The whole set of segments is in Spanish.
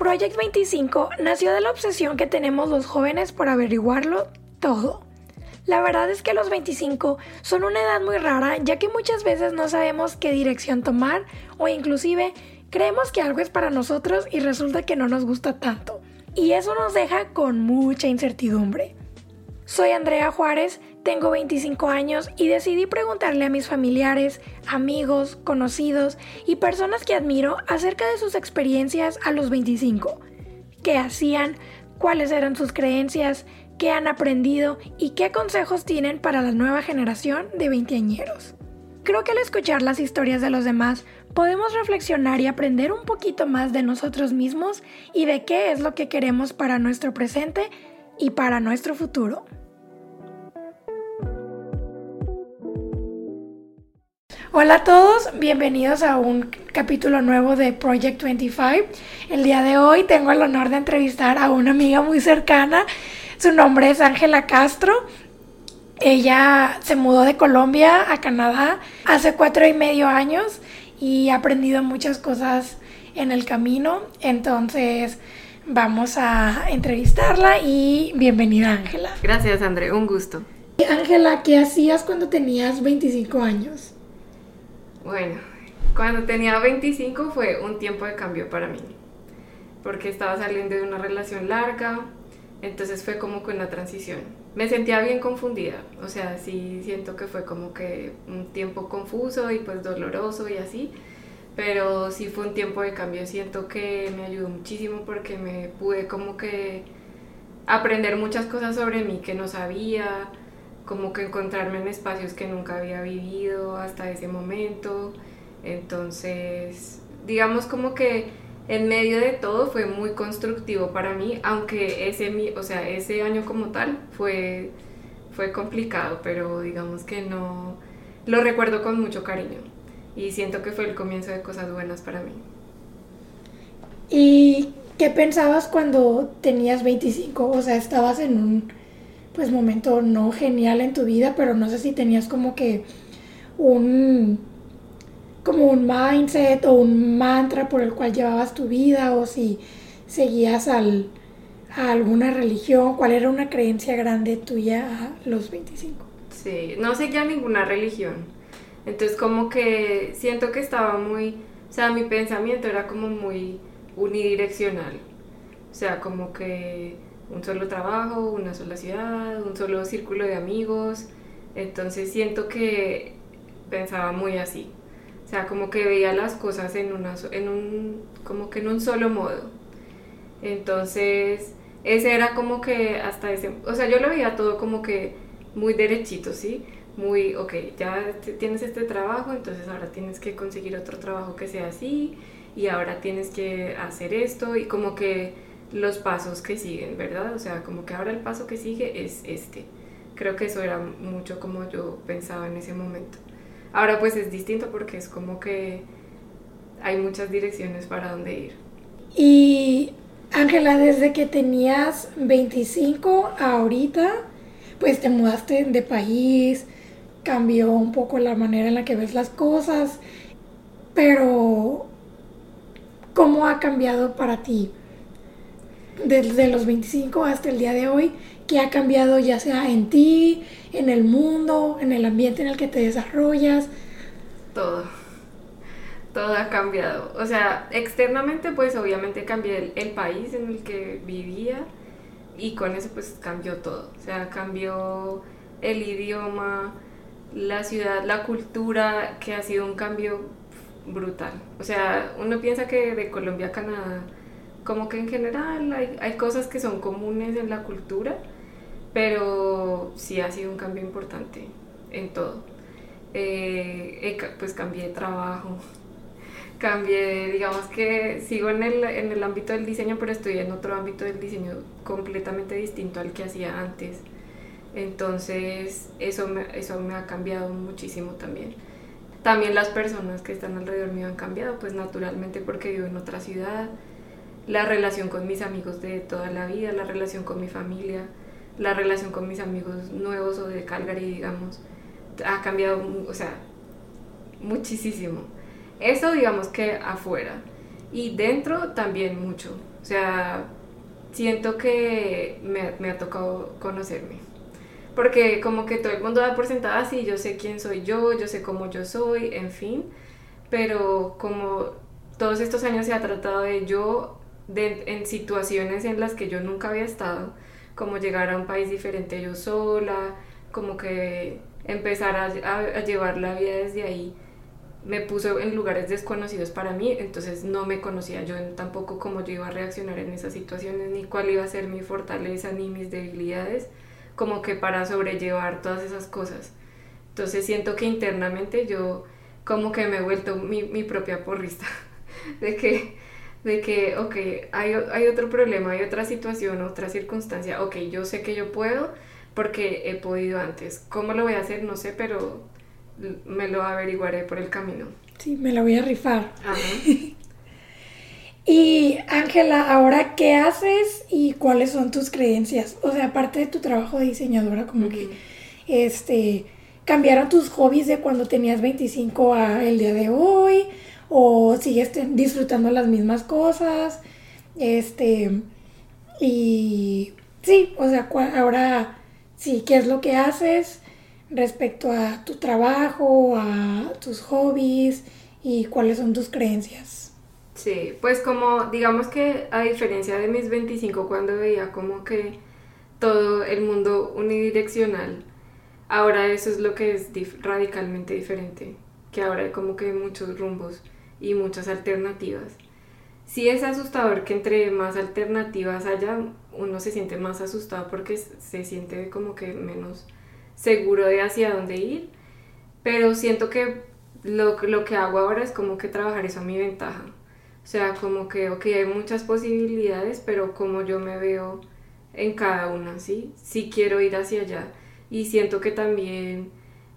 Project 25 nació de la obsesión que tenemos los jóvenes por averiguarlo todo. La verdad es que los 25 son una edad muy rara ya que muchas veces no sabemos qué dirección tomar o inclusive creemos que algo es para nosotros y resulta que no nos gusta tanto. Y eso nos deja con mucha incertidumbre. Soy Andrea Juárez, tengo 25 años y decidí preguntarle a mis familiares, amigos, conocidos y personas que admiro acerca de sus experiencias a los 25. ¿Qué hacían? ¿Cuáles eran sus creencias? ¿Qué han aprendido? ¿Y qué consejos tienen para la nueva generación de veinteañeros? Creo que al escuchar las historias de los demás podemos reflexionar y aprender un poquito más de nosotros mismos y de qué es lo que queremos para nuestro presente y para nuestro futuro. Hola a todos, bienvenidos a un capítulo nuevo de Project 25. El día de hoy tengo el honor de entrevistar a una amiga muy cercana. Su nombre es Ángela Castro. Ella se mudó de Colombia a Canadá hace cuatro y medio años y ha aprendido muchas cosas en el camino. Entonces vamos a entrevistarla y bienvenida Ángela. Gracias André, un gusto. Ángela, ¿qué hacías cuando tenías 25 años? Bueno, cuando tenía 25 fue un tiempo de cambio para mí, porque estaba saliendo de una relación larga, entonces fue como que una transición. Me sentía bien confundida, o sea, sí siento que fue como que un tiempo confuso y pues doloroso y así, pero sí fue un tiempo de cambio, siento que me ayudó muchísimo porque me pude como que aprender muchas cosas sobre mí que no sabía, como que encontrarme en espacios que nunca había vivido hasta ese momento. Entonces, digamos como que en medio de todo fue muy constructivo para mí, aunque ese, o sea, ese año como tal fue, fue complicado, pero digamos que no lo recuerdo con mucho cariño y siento que fue el comienzo de cosas buenas para mí. ¿Y qué pensabas cuando tenías 25? O sea, estabas en un pues momento no genial en tu vida, pero no sé si tenías como que un como un mindset o un mantra por el cual llevabas tu vida o si seguías al, a alguna religión, cuál era una creencia grande tuya a los 25. Sí, no seguía ninguna religión. Entonces como que siento que estaba muy, o sea, mi pensamiento era como muy unidireccional. O sea, como que un solo trabajo, una sola ciudad, un solo círculo de amigos. Entonces siento que pensaba muy así. O sea, como que veía las cosas en, una, en un, como que en un solo modo. Entonces, ese era como que hasta ese, o sea, yo lo veía todo como que muy derechito, ¿sí? Muy, ok, ya tienes este trabajo, entonces ahora tienes que conseguir otro trabajo que sea así, y ahora tienes que hacer esto, y como que los pasos que siguen, ¿verdad? O sea, como que ahora el paso que sigue es este. Creo que eso era mucho como yo pensaba en ese momento. Ahora pues es distinto porque es como que hay muchas direcciones para dónde ir. Y Ángela, desde que tenías 25 a ahorita, pues te mudaste de país, cambió un poco la manera en la que ves las cosas, pero ¿cómo ha cambiado para ti? Desde los 25 hasta el día de hoy, ¿qué ha cambiado ya sea en ti, en el mundo, en el ambiente en el que te desarrollas? Todo. Todo ha cambiado. O sea, externamente pues obviamente cambié el, país en el que vivía y con eso pues cambió todo. O sea, cambió el idioma, la ciudad, la cultura, que ha sido un cambio brutal. O sea, uno piensa que de Colombia a Canadá como que en general hay, hay, cosas que son comunes en la cultura, pero sí ha sido un cambio importante en todo. Eh, pues cambié de trabajo, cambié, digamos que sigo en el, en el ámbito del diseño, pero estoy en otro ámbito del diseño completamente distinto al que hacía antes. Entonces eso me, eso me ha cambiado muchísimo también. También las personas que están alrededor mío han cambiado, pues naturalmente porque vivo en otra ciudad, la relación con mis amigos de toda la vida, la relación con mi familia, la relación con mis amigos nuevos o de Calgary, digamos, ha cambiado, o sea, muchísimo. Eso digamos que afuera. y dentro también mucho. O sea, siento que me, ha tocado conocerme. Porque como que todo el mundo da por sentada, sí, yo sé quién soy yo, yo sé cómo yo soy, en fin. Pero como todos estos años se ha tratado de yo de, en situaciones en las que yo nunca había estado, como llegar a un país diferente yo sola, como que empezar a, a, llevar la vida desde ahí, me puso en lugares desconocidos para mí, entonces no me conocía yo tampoco cómo yo iba a reaccionar en esas situaciones, ni cuál iba a ser mi fortaleza, ni mis debilidades, como que para sobrellevar todas esas cosas. Entonces siento que internamente yo como que me he vuelto mi, mi propia porrista, de que de que, ok, hay, hay otro problema, hay otra situación, otra circunstancia, ok, yo sé que yo puedo porque he podido antes. ¿Cómo lo voy a hacer? No sé, pero me lo averiguaré por el camino. Sí, me lo voy a rifar. y Ángela, ahora, ¿qué haces y cuáles son tus creencias? O sea, aparte de tu trabajo de diseñadora, como que, este, cambiaron tus hobbies de cuando tenías 25 a el día de hoy o sigues disfrutando las mismas cosas, este, y sí, o sea, ahora sí, ¿qué es lo que haces respecto a tu trabajo, a tus hobbies y cuáles son tus creencias? Sí, pues como digamos que a diferencia de mis 25 cuando veía como que todo el mundo unidireccional, ahora eso es lo que es radicalmente diferente, que ahora hay como que muchos rumbos y muchas alternativas. Sí es asustador que entre más alternativas haya, uno se siente más asustado porque se siente como que menos seguro de hacia dónde ir, pero siento que lo, lo que hago ahora es como que trabajar eso a mi ventaja. O sea, como que, ok, hay muchas posibilidades, pero como yo me veo en cada una, ¿sí? Sí quiero ir hacia allá. Y siento que también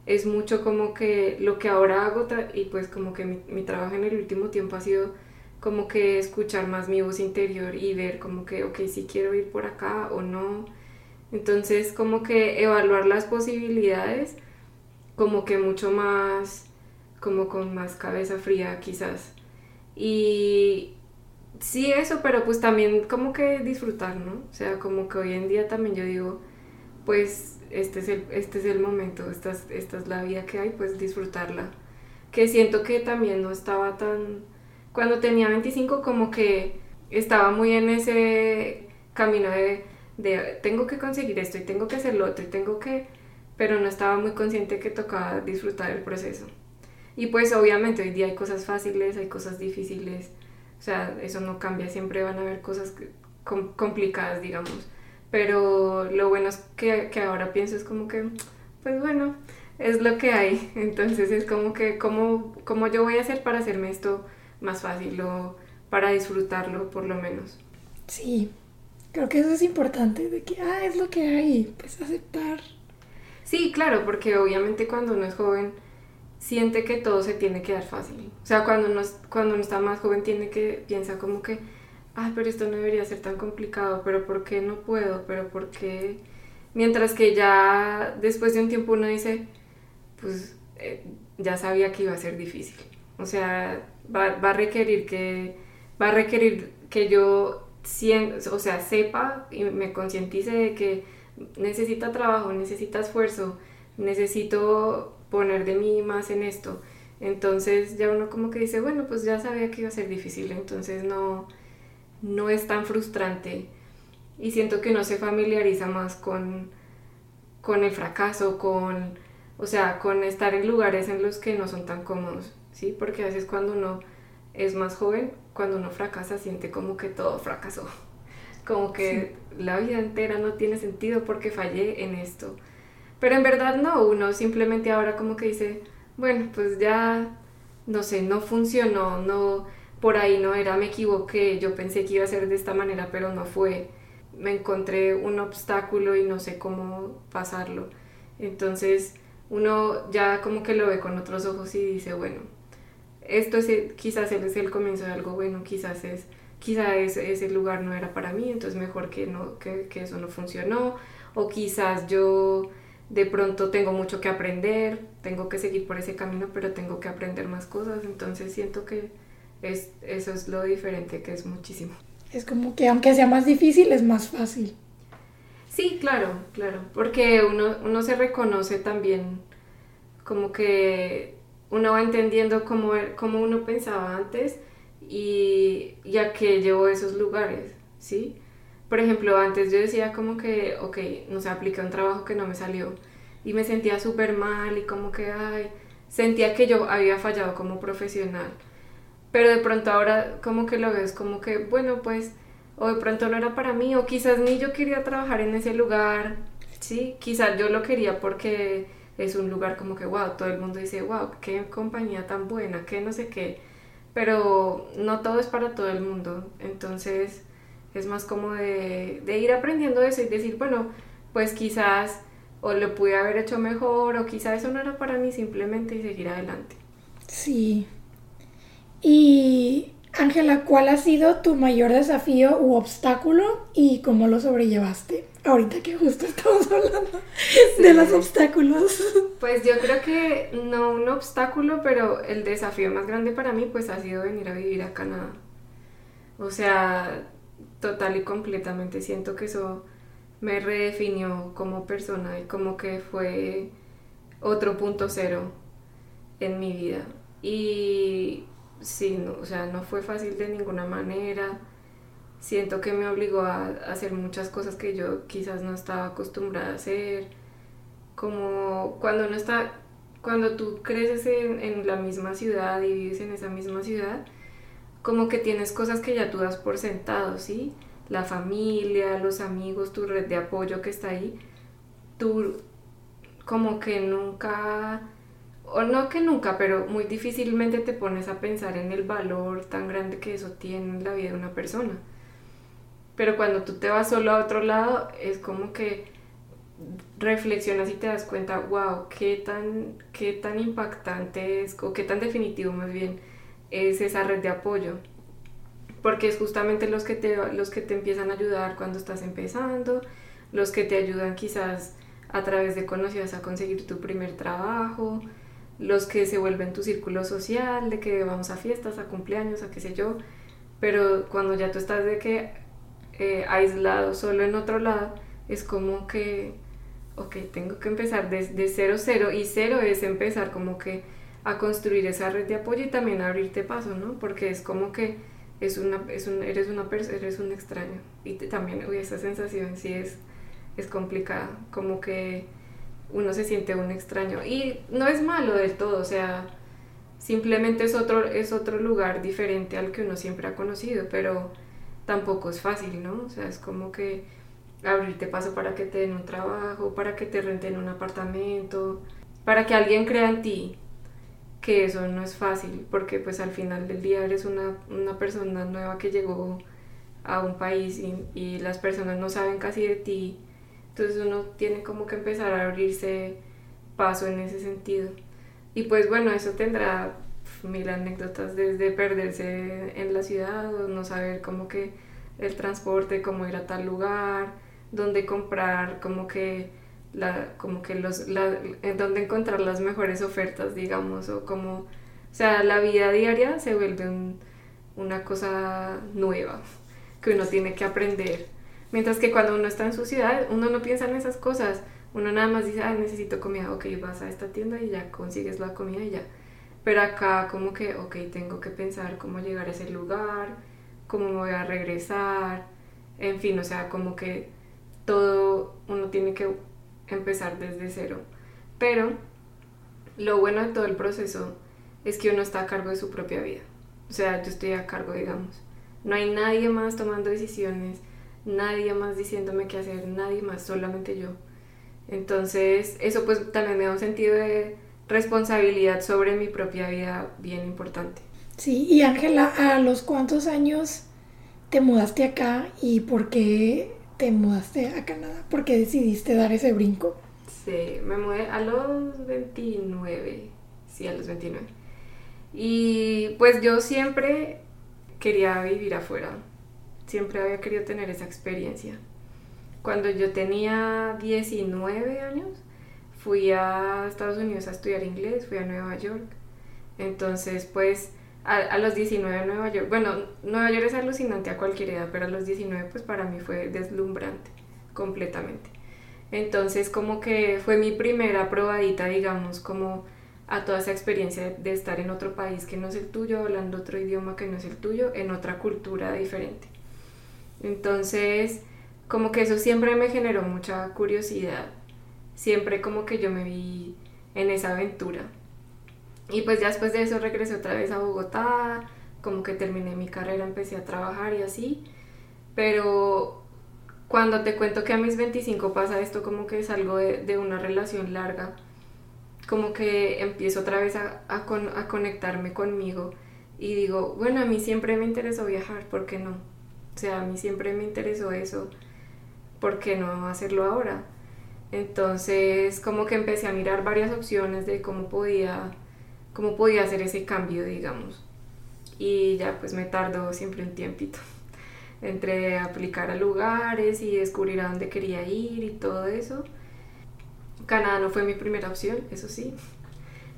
es mucho como que lo que ahora hago y pues como que mi, trabajo en el último tiempo ha sido como que escuchar más mi voz interior y ver como que, ok, si quiero ir por acá o no. Entonces como que evaluar las posibilidades como que mucho más, como con más cabeza fría quizás. Y sí eso, pero pues también como que disfrutar, ¿no? O sea, como que hoy en día también yo digo, pues este es el, este es el momento, esta es, esta es la vida que hay, pues disfrutarla. Que siento que también no estaba tan... Cuando tenía 25 como que estaba muy en ese camino de, de tengo que conseguir esto y tengo que hacer lo otro y tengo que... Pero no estaba muy consciente que tocaba disfrutar el proceso. Y pues obviamente hoy día hay cosas fáciles, hay cosas difíciles. O sea, eso no cambia, siempre van a haber cosas complicadas, digamos pero lo bueno es que, que, ahora pienso es como que, pues bueno, es lo que hay. Entonces es como que, ¿cómo, cómo yo voy a hacer para hacerme esto más fácil o para disfrutarlo por lo menos? Sí, creo que eso es importante, de que, ah, es lo que hay, pues aceptar. Sí, claro, porque obviamente cuando uno es joven siente que todo se tiene que dar fácil. O sea, cuando uno, cuando uno está más joven tiene que, piensa como que ay, pero esto no debería ser tan complicado, pero ¿por qué no puedo? Pero ¿por qué? Mientras que ya después de un tiempo uno dice, pues eh, ya sabía que iba a ser difícil. O sea, va, va, a requerir que, va a requerir que yo, o sea, sepa y me concientice de que necesita trabajo, necesita esfuerzo, necesito poner de mí más en esto. Entonces ya uno como que dice, bueno, pues ya sabía que iba a ser difícil, entonces no, no es tan frustrante y siento que no se familiariza más con, con el fracaso, con, o sea, con estar en lugares en los que no son tan cómodos, ¿sí? Porque a veces cuando uno es más joven, cuando uno fracasa, siente como que todo fracasó, como que la vida entera no tiene sentido porque fallé en esto. Pero en verdad no, uno simplemente ahora como que dice, bueno, pues ya, no sé, no funcionó, no por ahí no era, me equivoqué, yo pensé que iba a ser de esta manera, pero no fue. Me encontré un obstáculo y no sé cómo pasarlo. Entonces uno ya como que lo ve con otros ojos y dice, bueno, esto es, quizás es el comienzo de algo bueno, quizás es, quizás ese, ese lugar no era para mí, entonces mejor que, no, que, que eso no funcionó, o quizás yo de pronto tengo mucho que aprender, tengo que seguir por ese camino, pero tengo que aprender más cosas, entonces siento que Es, eso es lo diferente que es muchísimo. Es como que aunque sea más difícil, es más fácil. Sí, claro, claro, porque uno, uno se reconoce también como que uno va entendiendo cómo, er, cómo uno pensaba antes y, ya a qué llevó esos lugares, ¿sí? Por ejemplo, antes yo decía como que, ok, no sé, apliqué un trabajo que no me salió y me sentía súper mal y como que, ay, sentía que yo había fallado como profesional. Pero de pronto ahora como que lo ves como que, bueno, pues, o de pronto no era para mí, o quizás ni yo quería trabajar en ese lugar, ¿sí? Quizás yo lo quería porque es un lugar como que, wow, todo el mundo dice, wow, qué compañía tan buena, qué no sé qué. Pero no todo es para todo el mundo. Entonces es más como de, de ir aprendiendo eso y decir, bueno, pues quizás o lo pude haber hecho mejor o quizás eso no era para mí simplemente y seguir adelante. Sí. Y Ángela, ¿cuál ha sido tu mayor desafío u obstáculo y cómo lo sobrellevaste? Ahorita que justo estamos hablando de los obstáculos. Pues yo creo que no un obstáculo, pero el desafío más grande para mí pues ha sido venir a vivir a Canadá. O sea, total y completamente siento que eso me redefinió como persona y como que fue otro punto cero en mi vida. Y sí, no, o sea, no fue fácil de ninguna manera. Siento que me obligó a hacer muchas cosas que yo quizás no estaba acostumbrada a hacer. Como cuando uno está, cuando tú creces en, en la misma ciudad y vives en esa misma ciudad, como que tienes cosas que ya tú das por sentado, ¿sí? La familia, los amigos, tu red de apoyo que está ahí, tú como que nunca o no que nunca, pero muy difícilmente te pones a pensar en el valor tan grande que eso tiene en la vida de una persona. Pero cuando tú te vas solo a otro lado, es como que reflexionas y te das cuenta, wow, qué tan, qué tan impactante es, o qué tan definitivo más bien es esa red de apoyo. Porque es justamente los que te, los que te empiezan a ayudar cuando estás empezando, los que te ayudan quizás a través de conocidas a conseguir tu primer trabajo, los que se vuelven tu círculo social, de que vamos a fiestas, a cumpleaños, a qué sé yo, pero cuando ya tú estás de que eh, aislado, solo en otro lado, es como que, ok, tengo que empezar desde cero, cero, y cero es empezar como que a construir esa red de apoyo y también abrirte paso, ¿no? Porque es como que es una, es un, eres una persona, eres un extraño, y también, uy, esa sensación sí es, es complicada, como que uno se siente un extraño. Y no es malo del todo, o sea, simplemente es otro, es otro lugar diferente al que uno siempre ha conocido, pero tampoco es fácil, ¿no? O sea, es como que abrirte paso para que te den un trabajo, para que te renten un apartamento, para que alguien crea en ti, que eso no es fácil, porque pues al final del día eres una, una persona nueva que llegó a un país y, y las personas no saben casi de ti entonces uno tiene como que empezar a abrirse paso en ese sentido. Y pues bueno, eso tendrá mil anécdotas desde perderse en la ciudad no saber cómo que el transporte, cómo ir a tal lugar, dónde comprar, como que la, como que los, la, dónde encontrar las mejores ofertas, digamos, o como, o sea, la vida diaria se vuelve una cosa nueva que uno tiene que aprender Mientras que cuando uno está en su ciudad, uno no piensa en esas cosas. Uno nada más dice, ah, necesito comida. Ok, vas a esta tienda y ya consigues la comida y ya. Pero acá como que, ok, tengo que pensar cómo llegar a ese lugar, cómo me voy a regresar. En fin, o sea, como que todo uno tiene que empezar desde cero. Pero lo bueno de todo el proceso es que uno está a cargo de su propia vida. O sea, yo estoy a cargo, digamos. No hay nadie más tomando decisiones nadie más diciéndome qué hacer, nadie más, solamente yo. Entonces, eso pues también me da un sentido de responsabilidad sobre mi propia vida bien importante. Sí, y Ángela, ¿a los cuántos años te mudaste acá y por qué te mudaste a Canadá? ¿Por qué decidiste dar ese brinco? Sí, me mudé a los 29, sí, a los 29. Y pues yo siempre quería vivir afuera, siempre había querido tener esa experiencia. Cuando yo tenía 19 años, fui a Estados Unidos a estudiar inglés, fui a Nueva York. Entonces, pues a, los 19 en Nueva York, bueno, Nueva York es alucinante a cualquier edad, pero a los 19 pues para mí fue deslumbrante completamente. Entonces como que fue mi primera probadita, digamos, como a toda esa experiencia de, estar en otro país que no es el tuyo, hablando otro idioma que no es el tuyo, en otra cultura diferente. Entonces, como que eso siempre me generó mucha curiosidad. Siempre como que yo me vi en esa aventura. Y pues ya después de eso regresé otra vez a Bogotá, como que terminé mi carrera, empecé a trabajar y así. Pero cuando te cuento que a mis 25 pasa esto, como que salgo de, de una relación larga, como que empiezo otra vez a, a, a conectarme conmigo y digo, bueno, a mí siempre me interesó viajar, ¿por qué no? O sea, a mí siempre me interesó eso, ¿por qué no hacerlo ahora? Entonces, como que empecé a mirar varias opciones de cómo podía cómo podía hacer ese cambio, digamos. Y ya pues me tardó siempre un tiempito entre aplicar a lugares y descubrir a dónde quería ir y todo eso. Canadá no fue mi primera opción, eso sí.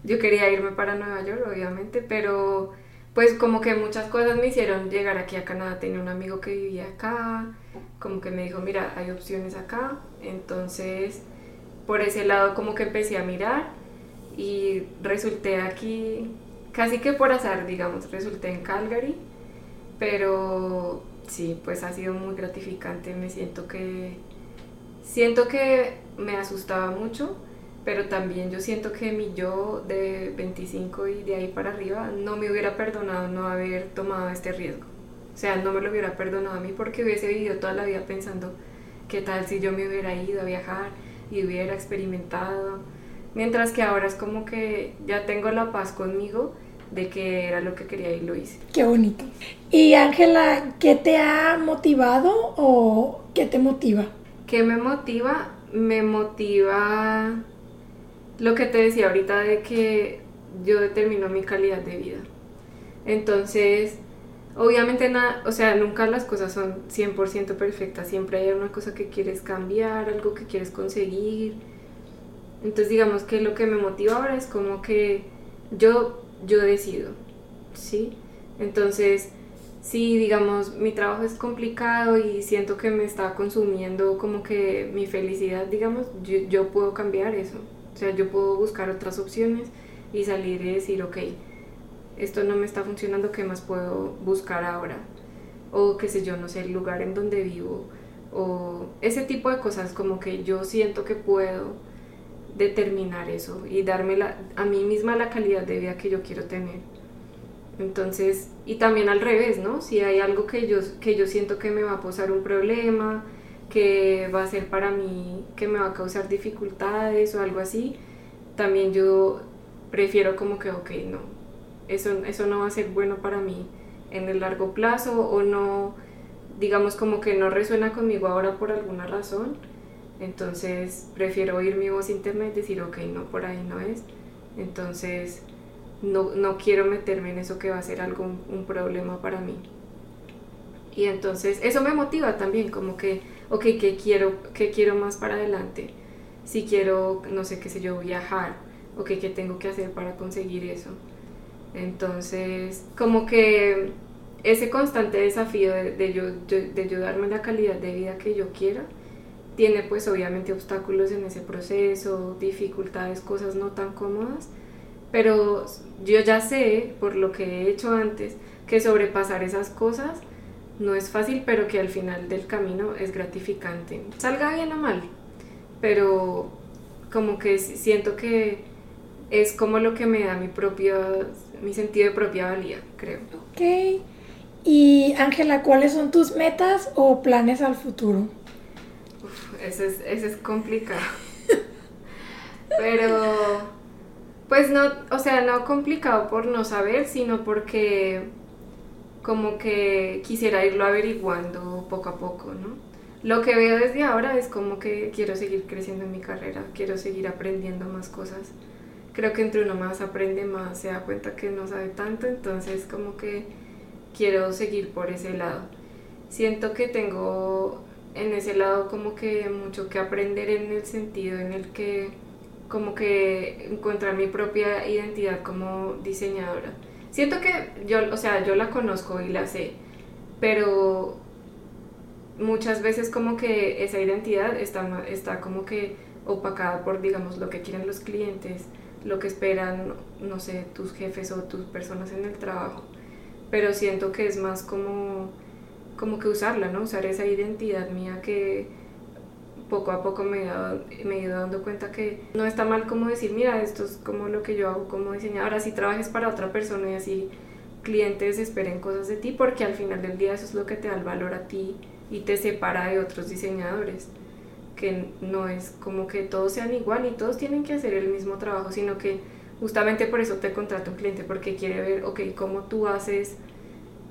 Yo quería irme para Nueva York, obviamente, pero pues como que muchas cosas me hicieron llegar aquí a Canadá. Tenía un amigo que vivía acá, como que me dijo, mira, hay opciones acá. Entonces, por ese lado como que empecé a mirar y resulté aquí casi que por azar, digamos, resulté en Calgary, pero sí, pues ha sido muy gratificante, me siento que siento que me asustaba mucho, pero también yo siento que mi yo de 25 y de ahí para arriba no me hubiera perdonado no haber tomado este riesgo. O sea, no me lo hubiera perdonado a mí porque hubiese vivido toda la vida pensando, ¿qué tal si yo me hubiera ido a viajar y hubiera experimentado? Mientras que ahora es como que ya tengo la paz conmigo de que era lo que quería y lo hice. Qué bonito. Y Ángela, ¿qué te ha motivado o qué te motiva? ¿Qué me motiva? Me motiva lo que te decía ahorita de que yo determino mi calidad de vida. Entonces, obviamente nada, o sea, nunca las cosas son 100% perfectas, siempre hay una cosa que quieres cambiar, algo que quieres conseguir entonces digamos que lo que me motiva ahora es como que yo, yo decido, ¿sí? Entonces, si digamos mi trabajo es complicado y siento que me está consumiendo como que mi felicidad, digamos, yo, yo puedo cambiar eso. O sea, yo puedo buscar otras opciones y salir y decir, ok, esto no me está funcionando, ¿qué más puedo buscar ahora? O qué sé yo, no sé, el lugar en donde vivo. O ese tipo de cosas como que yo siento que puedo determinar eso y darme a mí misma la calidad de vida que yo quiero tener. Entonces, y también al revés, ¿no? Si hay algo que yo, que yo siento que me va a posar un problema, que va a ser para mí, que me va a causar dificultades o algo así, también yo prefiero como que, ok, no, eso, eso no va a ser bueno para mí en el largo plazo o no, digamos como que no resuena conmigo ahora por alguna razón entonces prefiero oír mi voz interna y decir, ok, no, por ahí no es. Entonces no, no quiero meterme en eso que va a ser algo, un, problema para mí. Y entonces eso me motiva también, como que, ok, ¿qué quiero, qué quiero más para adelante? Si quiero, no sé qué sé yo, viajar, ok, ¿qué tengo que hacer para conseguir eso? Entonces, como que ese constante desafío de, de, yo, de, de yo darme la calidad de vida que yo quiera, tiene pues obviamente obstáculos en ese proceso, dificultades, cosas no tan cómodas, pero yo ya sé, por lo que he hecho antes, que sobrepasar esas cosas no es fácil, pero que al final del camino es gratificante. Salga bien o mal, pero como que siento que es como lo que me da mi propio, mi sentido de propia valía, creo. Ok. Y Ángela, ¿cuáles son tus metas o planes al futuro? ese es, ese es complicado. Pero, pues no, o sea, no complicado por no saber, sino porque como que quisiera irlo averiguando poco a poco, ¿no? Lo que veo desde ahora es como que quiero seguir creciendo en mi carrera, quiero seguir aprendiendo más cosas. Creo que entre uno más aprende más, se da cuenta que no sabe tanto, entonces como que quiero seguir por ese lado. Siento que tengo en ese lado como que mucho que aprender en el sentido en el que como que encontrar mi propia identidad como diseñadora. Siento que yo, o sea, yo la conozco y la sé, pero muchas veces como que esa identidad está, está como que opacada por, digamos, lo que quieren los clientes, lo que esperan, no sé, tus jefes o tus personas en el trabajo. Pero siento que es más como, como que usarla, ¿no? Usar esa identidad mía que poco a poco me he, ido dando cuenta que no está mal como decir, mira, esto es como lo que yo hago como diseñadora, si trabajes para otra persona y así clientes esperen cosas de ti, porque al final del día eso es lo que te da el valor a ti y te separa de otros diseñadores, que no es como que todos sean igual y todos tienen que hacer el mismo trabajo, sino que justamente por eso te contrata un cliente, porque quiere ver, ok, cómo tú haces,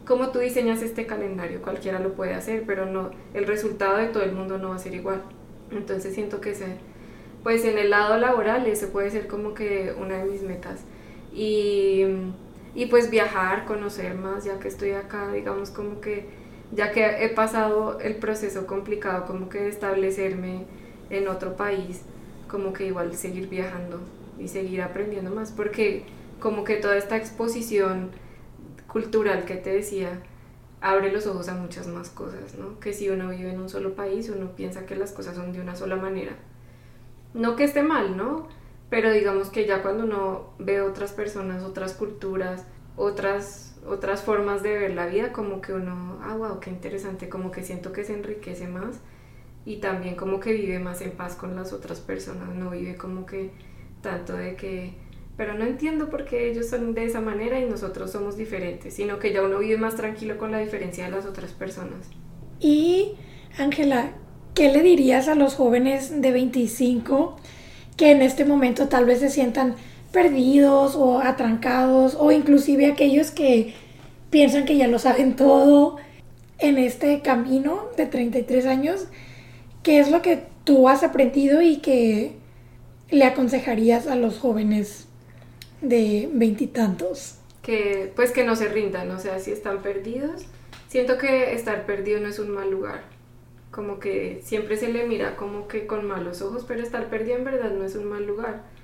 cómo tú diseñas este calendario, cualquiera lo puede hacer, pero no, el resultado de todo el mundo no va a ser igual. Entonces siento que ese, pues en el lado laboral ese puede ser como que una de mis metas. Y, y pues viajar, conocer más, ya que estoy acá, digamos como que ya que he pasado el proceso complicado como que de establecerme en otro país, como que igual seguir viajando y seguir aprendiendo más, porque como que toda esta exposición cultural que te decía abre los ojos a muchas más cosas, ¿no? Que si uno vive en un solo país, uno piensa que las cosas son de una sola manera. No que esté mal, ¿no? Pero digamos que ya cuando uno ve otras personas, otras culturas, otras otras formas de ver la vida, como que uno, ah, wow, qué interesante, como que siento que se enriquece más y también como que vive más en paz con las otras personas, no vive como que tanto de que, pero no entiendo por qué ellos son de esa manera y nosotros somos diferentes, sino que ya uno vive más tranquilo con la diferencia de las otras personas. Y, Ángela, ¿qué le dirías a los jóvenes de 25 que en este momento tal vez se sientan perdidos o atrancados o inclusive aquellos que piensan que ya lo saben todo en este camino de 33 años, ¿qué es lo que tú has aprendido y que le aconsejarías a los jóvenes de veintitantos? Que pues que no se rindan, o sea, si están perdidos, siento que estar perdido no es un mal lugar. Como que siempre se le mira como que con malos ojos, pero estar perdido en verdad no es un mal lugar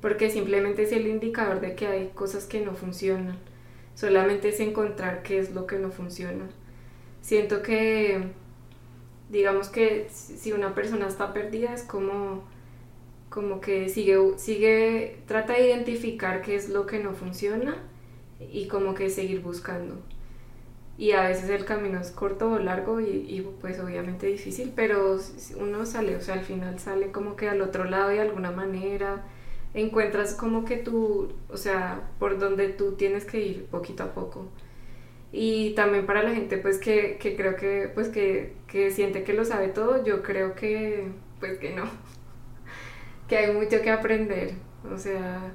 porque simplemente es el indicador de que hay cosas que no funcionan. Solamente es encontrar qué es lo que no funciona. Siento que, digamos que si una persona está perdida es como, como que sigue, sigue, trata de identificar qué es lo que no funciona y como que seguir buscando. Y a veces el camino es corto o largo y, y pues obviamente difícil, pero uno sale, o sea, al final sale como que al otro lado de alguna manera encuentras como que tú, o sea, por donde tú tienes que ir poquito a poco. Y también para la gente pues que, que creo que pues que, que, siente que lo sabe todo, yo creo que pues que no, que hay mucho que aprender, o sea,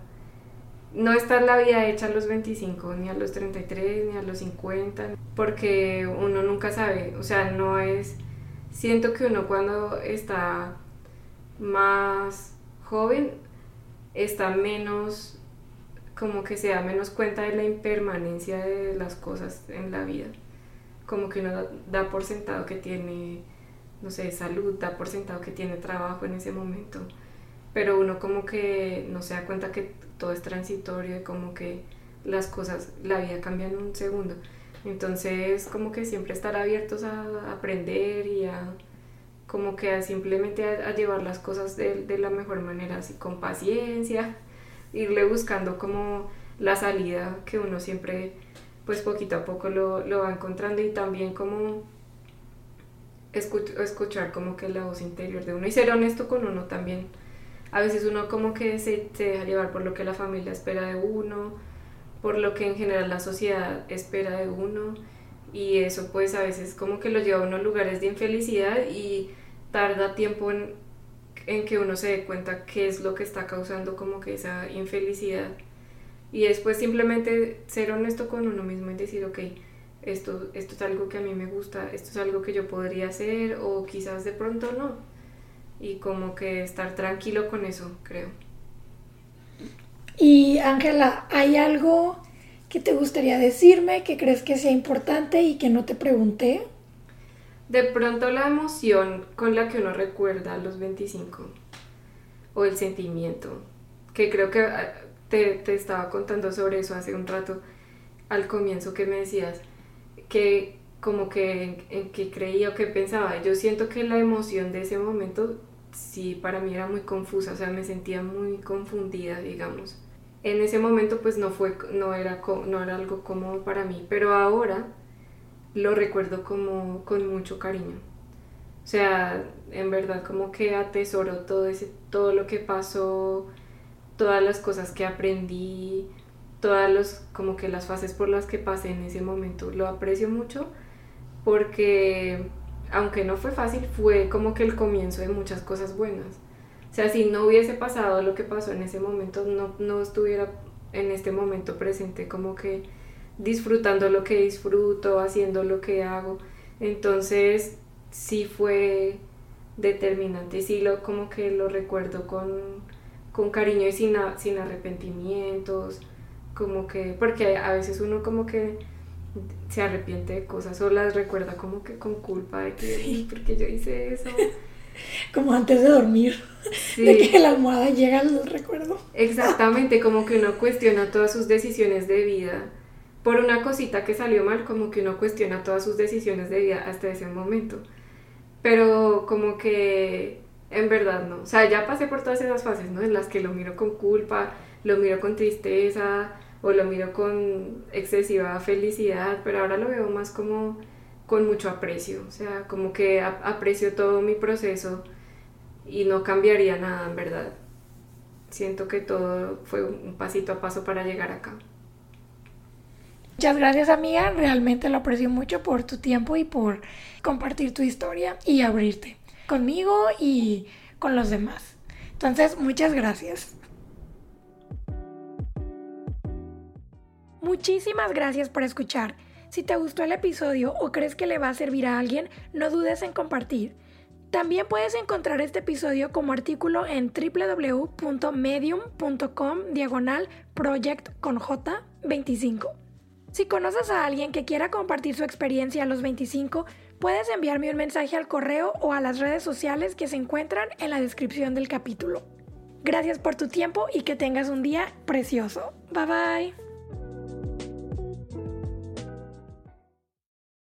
no está la vida hecha a los 25, ni a los 33, ni a los 50, porque uno nunca sabe, o sea, no es, siento que uno cuando está más joven está menos, como que se da menos cuenta de la impermanencia de las cosas en la vida. Como que uno da, por sentado que tiene, no sé, salud, da por sentado que tiene trabajo en ese momento. Pero uno como que no se da cuenta que todo es transitorio y como que las cosas, la vida cambia en un segundo. Entonces, como que siempre estar abiertos a aprender y a como que simplemente a, llevar las cosas de, de, la mejor manera, así con paciencia, irle buscando como la salida que uno siempre, pues poquito a poco lo, lo va encontrando y también como escuchar como que la voz interior de uno y ser honesto con uno también. A veces uno como que se, se deja llevar por lo que la familia espera de uno, por lo que en general la sociedad espera de uno y eso pues a veces como que lo lleva a uno a lugares de infelicidad y tarda tiempo en, en que uno se dé cuenta qué es lo que está causando como que esa infelicidad. Y después simplemente ser honesto con uno mismo y decir, ok, esto, esto es algo que a mí me gusta, esto es algo que yo podría hacer o quizás de pronto no. Y como que estar tranquilo con eso, creo. Y Ángela, ¿hay algo que te gustaría decirme que crees que sea importante y que no te pregunté? De pronto la emoción con la que uno recuerda a los 25 o el sentimiento, que creo que ah, te, te, estaba contando sobre eso hace un rato, al comienzo que me decías, que como que en, qué creía o qué pensaba. Yo siento que la emoción de ese momento sí para mí era muy confusa, o sea, me sentía muy confundida, digamos. En ese momento pues no fue no era no era algo cómodo para mí, pero ahora lo recuerdo como con mucho cariño. O sea, en verdad como que atesoro todo ese todo lo que pasó, todas las cosas que aprendí, todas los como que las fases por las que pasé en ese momento, lo aprecio mucho porque aunque no fue fácil, fue como que el comienzo de muchas cosas buenas. O sea, si no hubiese pasado lo que pasó en ese momento, no, no estuviera en este momento presente como que disfrutando lo que disfruto, haciendo lo que hago. Entonces, sí fue determinante, sí lo como que lo recuerdo con, con cariño y sin, sin arrepentimientos, como que, porque a veces uno como que se arrepiente de cosas o las recuerda como que con culpa de que, sí. porque yo hice eso. Como antes de dormir, de que la almohada llega al recuerdo. Exactamente, como que uno cuestiona todas sus decisiones de vida. Por una cosita que salió mal, como que uno cuestiona todas sus decisiones de vida hasta ese momento. Pero como que en verdad no. O sea, ya pasé por todas esas fases, ¿no? En las que lo miro con culpa, lo miro con tristeza, o lo miro con excesiva felicidad, pero ahora lo veo más como con mucho aprecio, o sea, como que aprecio todo mi proceso y no cambiaría nada en verdad. Siento que todo fue un pasito a paso para llegar acá. Muchas gracias amiga, realmente lo aprecio mucho por tu tiempo y por compartir tu historia y abrirte conmigo y con los demás. Entonces, muchas gracias. Muchísimas gracias por escuchar. Si te gustó el episodio o crees que le va a servir a alguien, no dudes en compartir. También puedes encontrar este episodio como artículo en www.medium.com diagonal project con J 25. Si conoces a alguien que quiera compartir su experiencia a los 25, puedes enviarme un mensaje al correo o a las redes sociales que se encuentran en la descripción del capítulo. Gracias por tu tiempo y que tengas un día precioso. Bye bye.